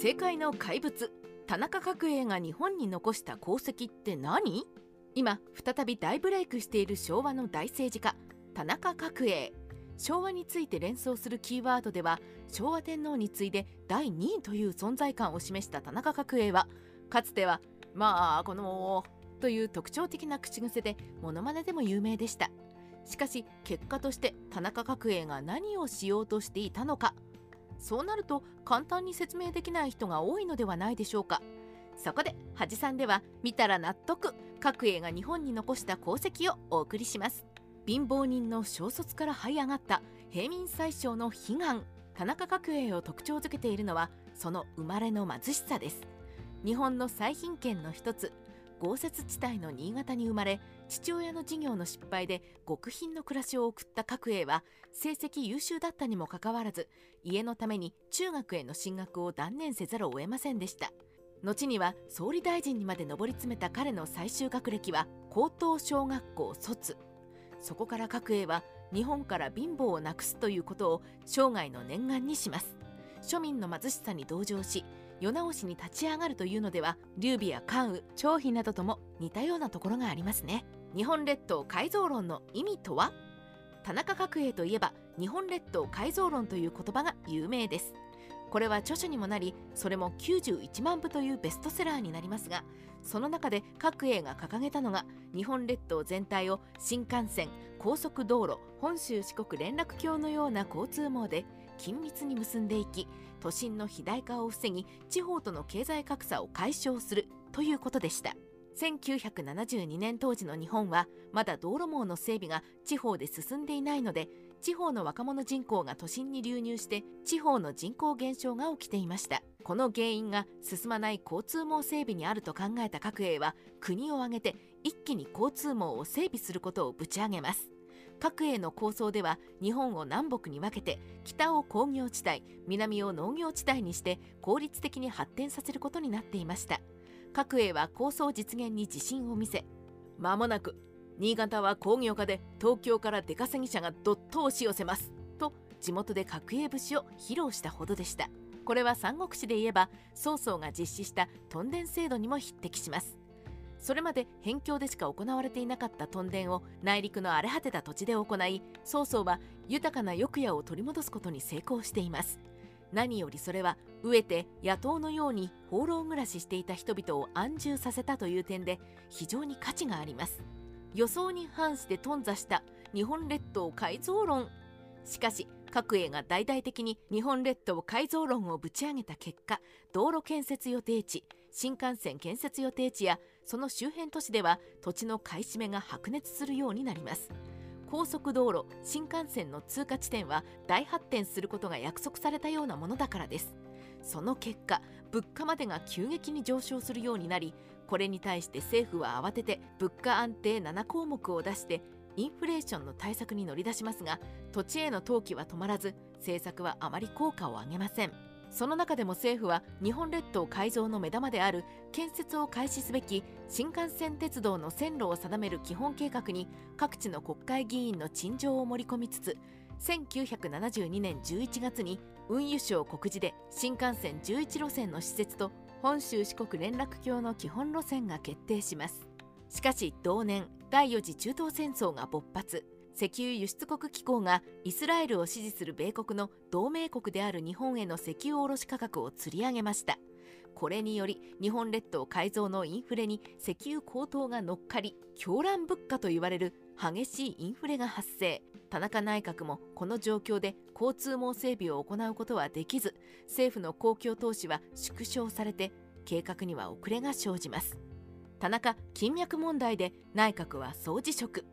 政界の怪物。田中角栄が日本に残した功績って何？今再び大ブレイクしている昭和の大政治家田中角栄。昭和について連想するキーワードでは昭和天皇に次いで第2位という存在感を示した田中角栄はかつては「まあこの」という特徴的な口癖でモノマネでも有名でした。しかし結果として田中角栄が何をしようとしていたのかそうなると簡単に説明できない人が多いのではないでしょうか。そこで恥さんでは見たら納得。角栄が日本に残した功績をお送りします。貧乏人の小卒から這い上がった平民宰相の悲願。田中角栄を特徴づけているのはその生まれの貧しさです。日本の最貧県の一つ豪雪地帯の新潟に生まれ父親の事業の失敗で極貧の暮らしを送った角栄は成績優秀だったにもかかわらず家のために中学への進学を断念せざるを得ませんでした。後には総理大臣にまで上り詰めた彼の最終学歴は高等小学校卒。そこから角栄は日本から貧乏をなくすということを生涯の念願にします。庶民の貧しさに同情し世直しに立ち上がるというのでは劉備や関羽張飛などとも似たようなところがありますね。日本列島改造論の意味とは？田中角栄といえば日本列島改造論という言葉が有名です。これは著書にもなりそれも91万部というベストセラーになりますがその中で各栄が掲げたのが日本列島全体を新幹線高速道路本州四国連絡橋のような交通網で緊密に結んでいき都心の肥大化を防ぎ地方との経済格差を解消するということでした。1972年当時の日本はまだ道路網の整備が地方で進んでいないので地方の若者人口が都心に流入して地方の人口減少が起きていました。この原因が進まない交通網整備にあると考えた各栄は国を挙げて一気に交通網を整備することをぶち上げます。各栄の構想では日本を南北に分けて北を工業地帯南を農業地帯にして効率的に発展させることになっていました。各栄は構想実現に自信を見せ間もなく新潟は工業化で東京から出稼ぎ者がどっと押し寄せますと地元で角栄節を披露したほどでした。これは三国志で言えば曹操が実施した屯田制度にも匹敵します。それまで辺境でしか行われていなかった屯田を内陸の荒れ果てた土地で行い曹操は豊かな翼屋を取り戻すことに成功しています。何よりそれは飢えて野党のように放浪暮らししていた人々を安住させたという点で非常に価値があります。予想に反して頓挫した日本列島改造論。しかし各栄が大々的に日本列島改造論をぶち上げた結果道路建設予定地新幹線建設予定地やその周辺都市では土地の買い占めが白熱するようになります。高速道路新幹線の通過地点は大発展することが約束されたようなものだからです。その結果物価までが急激に上昇するようになりこれに対して政府は慌てて物価安定7項目を出してインフレーションの対策に乗り出しますが土地への投機は止まらず政策はあまり効果を上げません。その中でも政府は日本列島改造の目玉である建設を開始すべき新幹線鉄道の線路を定める基本計画に各地の国会議員の陳情を盛り込みつつ1972年11月に運輸省告示で新幹線11路線の施設と本州四国連絡橋の基本路線が決定します。しかし同年第4次中東戦争が勃発。石油輸出国機構がイスラエルを支持する米国の同盟国である日本への石油卸価格を吊り上げました。これにより日本列島改造のインフレに石油高騰が乗っかり狂乱物価と言われる激しいインフレが発生。田中内閣もこの状況で交通網整備を行うことはできず政府の公共投資は縮小されて計画には遅れが生じます。田中金脈問題で内閣は総辞職。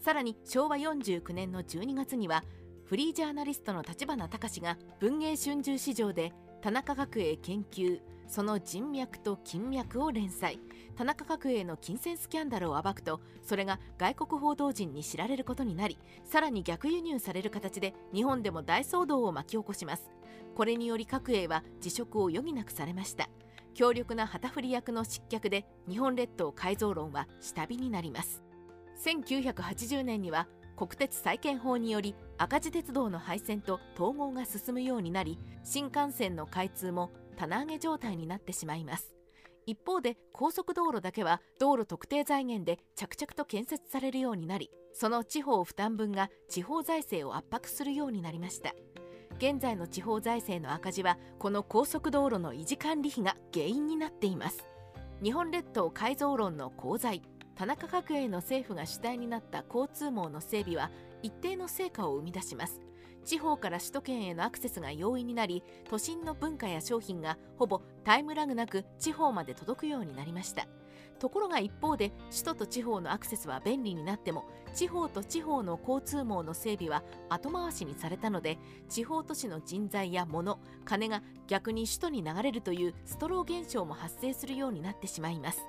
さらに昭和49年の12月にはフリージャーナリストの立花隆が文藝春秋市場で田中角栄研究その人脈と金脈を連載。田中角栄の金銭スキャンダルを暴くとそれが外国報道陣に知られることになりさらに逆輸入される形で日本でも大騒動を巻き起こします。これにより角栄は辞職を余儀なくされました。強力な旗振り役の失脚で日本列島改造論は下火になります。1980年には国鉄再建法により赤字鉄道の廃線と統合が進むようになり新幹線の開通も棚上げ状態になってしまいます。一方で高速道路だけは道路特定財源で着々と建設されるようになりその地方負担分が地方財政を圧迫するようになりました。現在の地方財政の赤字はこの高速道路の維持管理費が原因になっています。日本列島改造論の功罪。田中角栄の政府が主体になった交通網の整備は一定の成果を生み出します。地方から首都圏へのアクセスが容易になり都心の文化や商品がほぼタイムラグなく地方まで届くようになりました。ところが一方で首都と地方のアクセスは便利になっても地方と地方の交通網の整備は後回しにされたので地方都市の人材や物金が逆に首都に流れるというストロー現象も発生するようになってしまいます。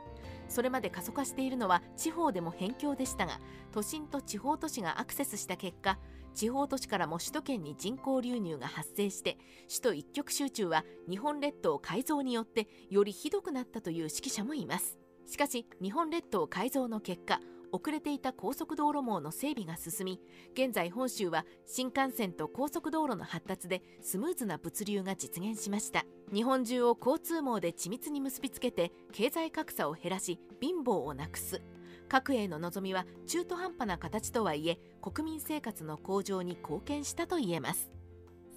それまで過疎化しているのは地方でも辺境でしたが都心と地方都市がアクセスした結果地方都市からも首都圏に人口流入が発生して首都一極集中は日本列島改造によってよりひどくなったという指揮者もいます。しかし日本列島改造の結果遅れていた高速道路網の整備が進み現在本州は新幹線と高速道路の発達でスムーズな物流が実現しました。日本中を交通網で緻密に結びつけて経済格差を減らし貧乏をなくす。各営の望みは中途半端な形とはいえ国民生活の向上に貢献したと言えます。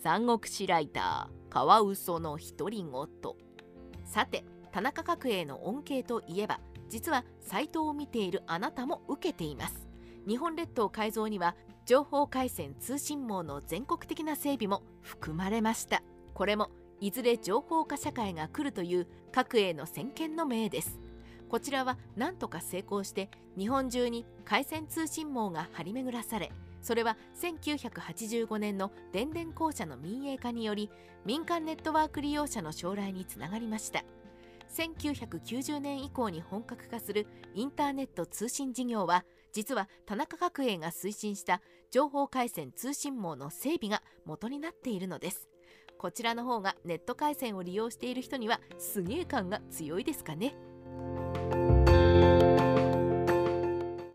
三国志ライターカワウソの独り言。さて田中角栄の恩恵といえば実はサイトを見ているあなたも受けています。日本列島改造には情報回線通信網の全国的な整備も含まれました。これもいずれ情報化社会が来るという各営の先見の明です。こちらは何とか成功して日本中に回線通信網が張り巡らされそれは1985年の電電公社の民営化により民間ネットワーク利用者の将来につながりました。1990年以降に本格化するインターネット通信事業は実は田中角栄が推進した情報回線通信網の整備が元になっているのです。こちらの方がネット回線を利用している人にはすげえ感が強いですかね。